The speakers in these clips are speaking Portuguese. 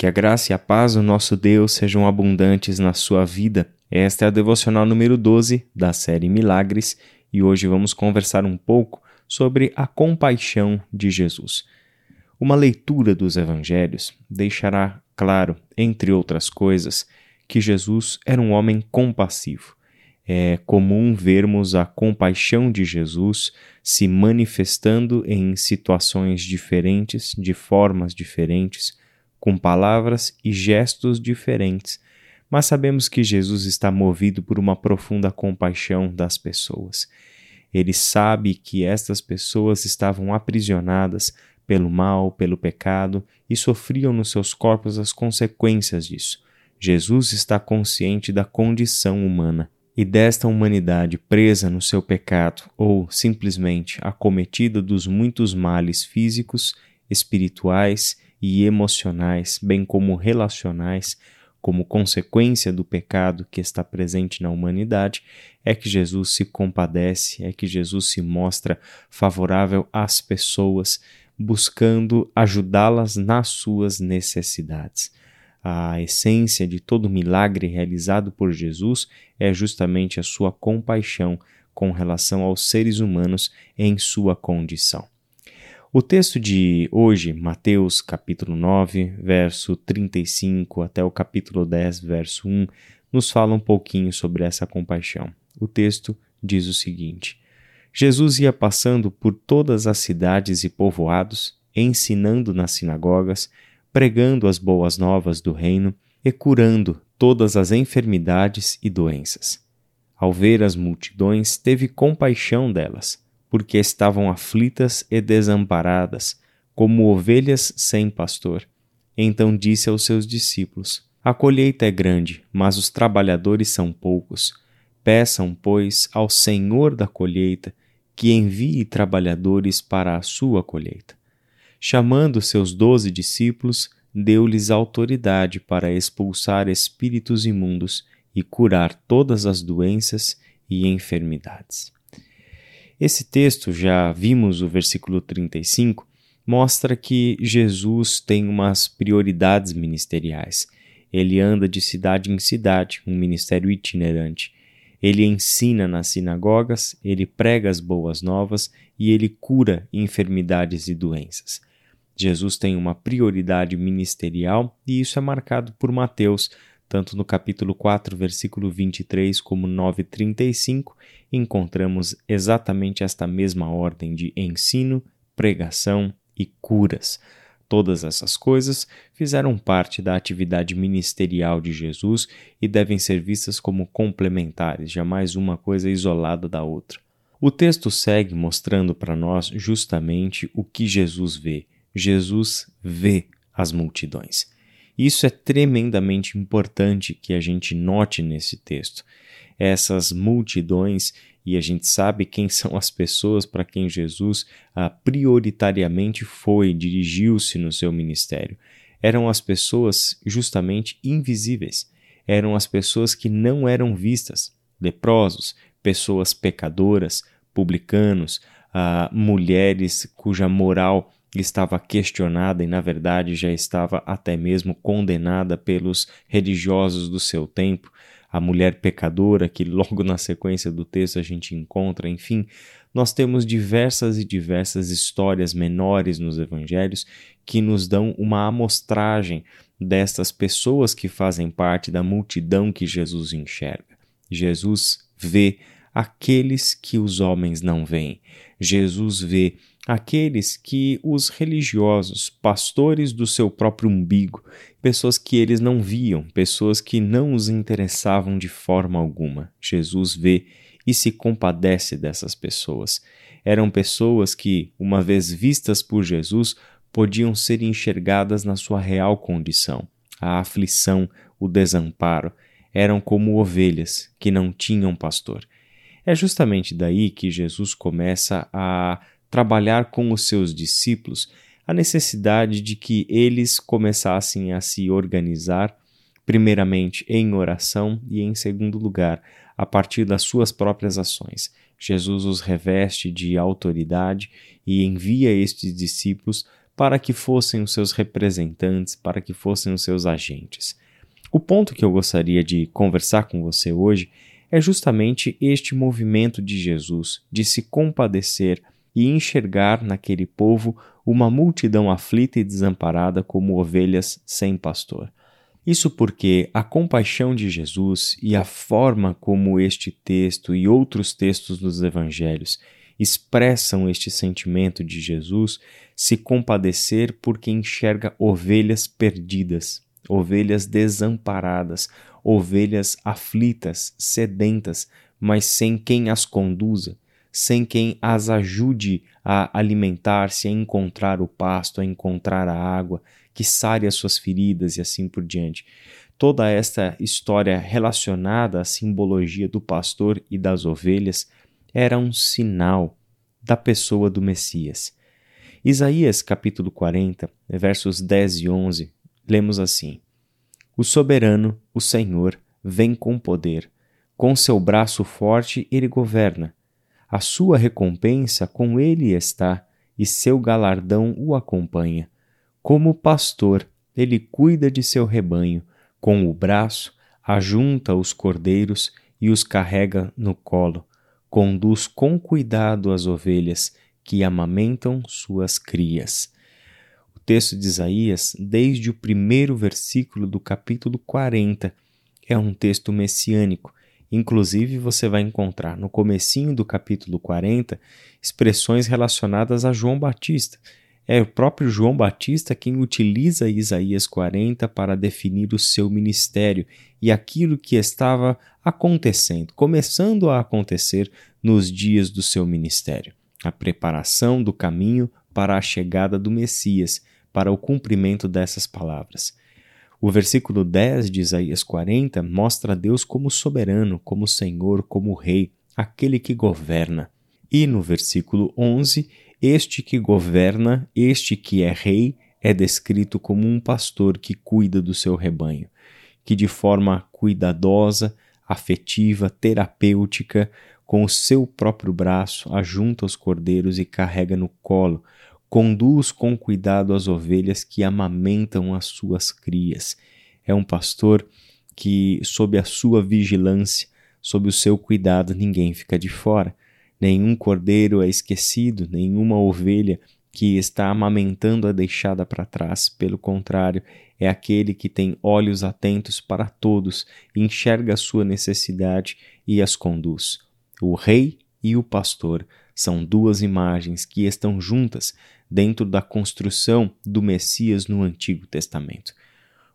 Que a graça e a paz do nosso Deus sejam abundantes na sua vida. Esta é a devocional número 12 da série Milagres e hoje vamos conversar um pouco sobre a compaixão de Jesus. Uma leitura dos evangelhos deixará claro, entre outras coisas, que Jesus era um homem compassivo. É comum vermos a compaixão de Jesus se manifestando em situações diferentes, de formas diferentes, com palavras e gestos diferentes, mas sabemos que Jesus está movido por uma profunda compaixão das pessoas. Ele sabe que estas pessoas estavam aprisionadas pelo mal, pelo pecado e sofriam nos seus corpos as consequências disso. Jesus está consciente da condição humana e desta humanidade presa no seu pecado ou simplesmente acometida dos muitos males físicos, espirituais e emocionais, bem como relacionais, como consequência do pecado que está presente na humanidade, é que Jesus se compadece, é que Jesus se mostra favorável às pessoas, buscando ajudá-las nas suas necessidades. A essência de todo milagre realizado por Jesus é justamente a sua compaixão com relação aos seres humanos em sua condição. O texto de hoje, Mateus capítulo 9, verso 35 até o capítulo 10, verso 1, nos fala um pouquinho sobre essa compaixão. O texto diz o seguinte: Jesus ia passando por todas as cidades e povoados, ensinando nas sinagogas, pregando as boas novas do reino e curando todas as enfermidades e doenças. Ao ver as multidões, teve compaixão delas porque estavam aflitas e desamparadas, como ovelhas sem pastor. Então disse aos seus discípulos: A colheita é grande, mas os trabalhadores são poucos. Peçam, pois, ao Senhor da colheita que envie trabalhadores para a sua colheita. Chamando seus doze discípulos, deu-lhes autoridade para expulsar espíritos imundos e curar todas as doenças e enfermidades. Esse texto, já vimos o versículo 35, mostra que Jesus tem umas prioridades ministeriais. Ele anda de cidade em cidade, um ministério itinerante. Ele ensina nas sinagogas, ele prega as boas novas e ele cura enfermidades e doenças. Jesus tem uma prioridade ministerial e isso é marcado por Mateus, tanto no capítulo 4, versículo 23, como 9:35, encontramos exatamente esta mesma ordem de ensino, pregação e curas. Todas essas coisas fizeram parte da atividade ministerial de Jesus e devem ser vistas como complementares, jamais uma coisa isolada da outra. O texto segue mostrando para nós justamente o que Jesus vê. Jesus vê as multidões. Isso é tremendamente importante que a gente note nesse texto. Essas multidões, e a gente sabe quem são as pessoas para quem Jesus ah, prioritariamente foi, dirigiu-se no seu ministério. Eram as pessoas justamente invisíveis. Eram as pessoas que não eram vistas, leprosos, pessoas pecadoras, publicanos, ah, mulheres cuja moral estava questionada e, na verdade, já estava até mesmo condenada pelos religiosos do seu tempo, a mulher pecadora, que logo na sequência do texto a gente encontra, enfim, nós temos diversas e diversas histórias menores nos evangelhos que nos dão uma amostragem destas pessoas que fazem parte da multidão que Jesus enxerga. Jesus vê aqueles que os homens não veem. Jesus vê aqueles que os religiosos, pastores do seu próprio umbigo, pessoas que eles não viam, pessoas que não os interessavam de forma alguma. Jesus vê e se compadece dessas pessoas. Eram pessoas que, uma vez vistas por Jesus, podiam ser enxergadas na sua real condição. A aflição, o desamparo, eram como ovelhas que não tinham pastor. É justamente daí que Jesus começa a trabalhar com os seus discípulos a necessidade de que eles começassem a se organizar, primeiramente em oração e, em segundo lugar, a partir das suas próprias ações. Jesus os reveste de autoridade e envia estes discípulos para que fossem os seus representantes, para que fossem os seus agentes. O ponto que eu gostaria de conversar com você hoje é justamente este movimento de Jesus de se compadecer e enxergar naquele povo uma multidão aflita e desamparada como ovelhas sem pastor. Isso porque a compaixão de Jesus e a forma como este texto e outros textos dos evangelhos expressam este sentimento de Jesus se compadecer porque enxerga ovelhas perdidas, ovelhas desamparadas, ovelhas aflitas, sedentas, mas sem quem as conduza, sem quem as ajude a alimentar-se, a encontrar o pasto, a encontrar a água, que sare as suas feridas e assim por diante. Toda esta história relacionada à simbologia do pastor e das ovelhas era um sinal da pessoa do Messias. Isaías capítulo 40, versos 10 e 11, lemos assim: O soberano, o Senhor, vem com poder, com seu braço forte ele governa. A sua recompensa com ele está, e seu galardão o acompanha. Como pastor, ele cuida de seu rebanho, com o braço ajunta os cordeiros e os carrega no colo conduz com cuidado as ovelhas que amamentam suas crias. O texto de Isaías, desde o primeiro versículo do capítulo 40, é um texto messiânico. Inclusive, você vai encontrar no comecinho do capítulo 40 expressões relacionadas a João Batista. É o próprio João Batista quem utiliza Isaías 40 para definir o seu ministério e aquilo que estava acontecendo, começando a acontecer nos dias do seu ministério. A preparação do caminho para a chegada do Messias, para o cumprimento dessas palavras. O versículo 10 de Isaías 40 mostra Deus como soberano, como Senhor, como Rei, aquele que governa. E no versículo 11, este que governa, este que é Rei, é descrito como um pastor que cuida do seu rebanho, que de forma cuidadosa, afetiva, terapêutica, com o seu próprio braço, ajunta os cordeiros e carrega no colo, conduz com cuidado as ovelhas que amamentam as suas crias. É um pastor que, sob a sua vigilância, sob o seu cuidado, ninguém fica de fora. Nenhum cordeiro é esquecido, nenhuma ovelha que está amamentando é deixada para trás. Pelo contrário, é aquele que tem olhos atentos para todos, enxerga a sua necessidade e as conduz. O rei e o pastor são duas imagens que estão juntas dentro da construção do Messias no Antigo Testamento.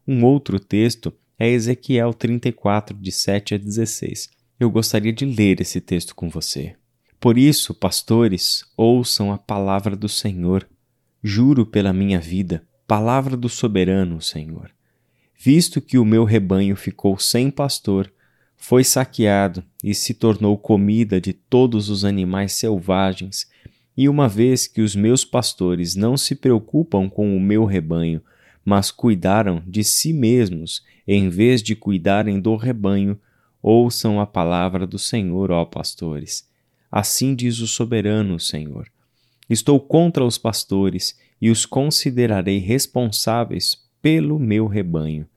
Um outro texto é Ezequiel 34, de 7 a 16. Eu gostaria de ler esse texto com você. Por isso, pastores, ouçam a palavra do Senhor. Juro pela minha vida, palavra do soberano, Senhor. Visto que o meu rebanho ficou sem pastor, foi saqueado e se tornou comida de todos os animais selvagens, e uma vez que os meus pastores não se preocupam com o meu rebanho, mas cuidaram de si mesmos em vez de cuidarem do rebanho, ouçam a palavra do Senhor, ó pastores. Assim diz o soberano Senhor. Estou contra os pastores e os considerarei responsáveis pelo meu rebanho.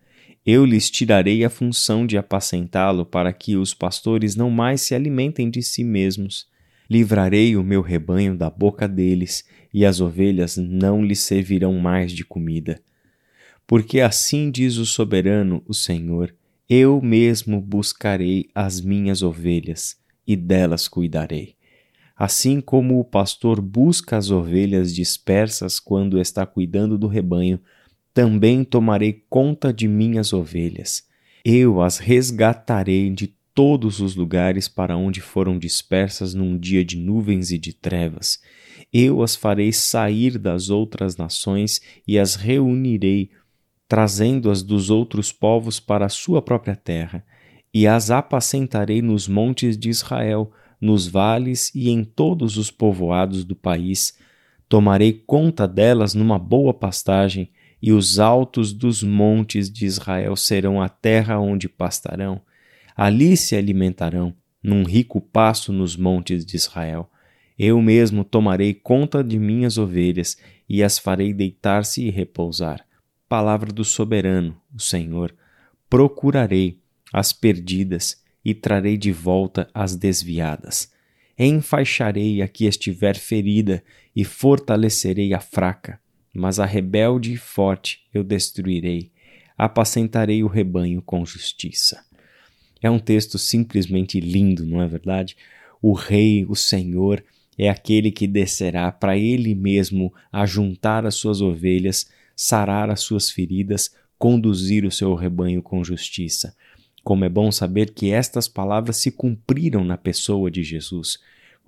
Eu lhes tirarei a função de apacentá-lo para que os pastores não mais se alimentem de si mesmos. Livrarei o meu rebanho da boca deles, e as ovelhas não lhes servirão mais de comida. Porque assim diz o soberano, o Senhor: Eu mesmo buscarei as minhas ovelhas, e delas cuidarei. Assim como o pastor busca as ovelhas dispersas quando está cuidando do rebanho, também tomarei conta de minhas ovelhas. Eu as resgatarei de todos os lugares para onde foram dispersas num dia de nuvens e de trevas. Eu as farei sair das outras nações e as reunirei, trazendo-as dos outros povos para a sua própria terra, e as apacentarei nos montes de Israel, nos vales e em todos os povoados do país. Tomarei conta delas numa boa pastagem e os altos dos montes de Israel serão a terra onde pastarão. Ali se alimentarão, num rico pasto nos montes de Israel. Eu mesmo tomarei conta de minhas ovelhas e as farei deitar-se e repousar. Palavra do soberano, o Senhor. Procurarei as perdidas e trarei de volta as desviadas. Enfaixarei a que estiver ferida e fortalecerei a fraca, mas a rebelde e forte eu destruirei. Apacentarei o rebanho com justiça. É um texto simplesmente lindo, não é verdade? O Rei, o Senhor, é aquele que descerá para ele mesmo ajuntar as suas ovelhas, sarar as suas feridas, conduzir o seu rebanho com justiça. Como é bom saber que estas palavras se cumpriram na pessoa de Jesus.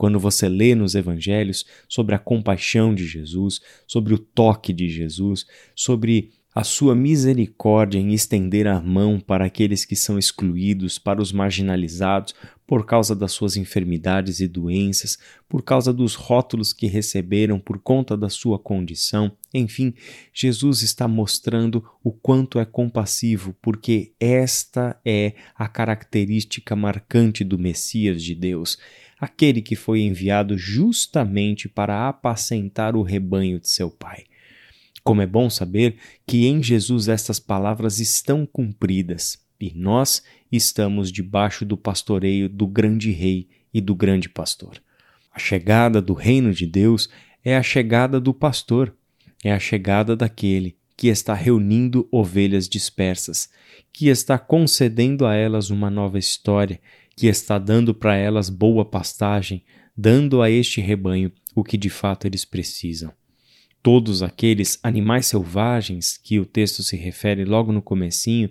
Quando você lê nos evangelhos sobre a compaixão de Jesus, sobre o toque de Jesus, sobre a sua misericórdia em estender a mão para aqueles que são excluídos, para os marginalizados, por causa das suas enfermidades e doenças, por causa dos rótulos que receberam por conta da sua condição. Enfim, Jesus está mostrando o quanto é compassivo, porque esta é a característica marcante do Messias de Deus, aquele que foi enviado justamente para apacentar o rebanho de seu Pai. Como é bom saber que em Jesus estas palavras estão cumpridas e nós estamos debaixo do pastoreio do grande Rei e do grande Pastor. A chegada do reino de Deus é a chegada do pastor, é a chegada daquele que está reunindo ovelhas dispersas, que está concedendo a elas uma nova história, que está dando para elas boa pastagem, dando a este rebanho o que de fato eles precisam todos aqueles animais selvagens que o texto se refere logo no comecinho,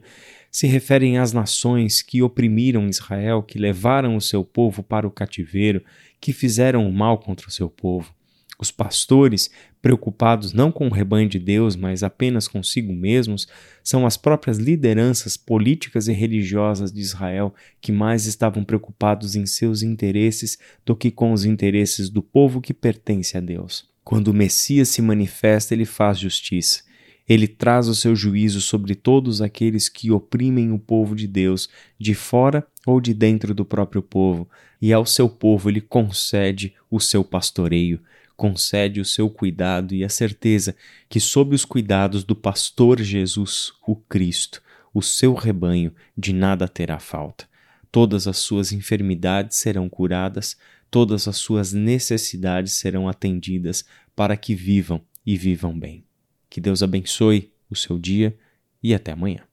se referem às nações que oprimiram Israel, que levaram o seu povo para o cativeiro, que fizeram o mal contra o seu povo. Os pastores, preocupados não com o rebanho de Deus, mas apenas consigo mesmos, são as próprias lideranças políticas e religiosas de Israel que mais estavam preocupados em seus interesses do que com os interesses do povo que pertence a Deus. Quando o Messias se manifesta, ele faz justiça. Ele traz o seu juízo sobre todos aqueles que oprimem o povo de Deus, de fora ou de dentro do próprio povo, e ao seu povo ele concede o seu pastoreio, concede o seu cuidado e a certeza que, sob os cuidados do pastor Jesus, o Cristo, o seu rebanho de nada terá falta. Todas as suas enfermidades serão curadas, todas as suas necessidades serão atendidas para que vivam e vivam bem. Que Deus abençoe o seu dia e até amanhã.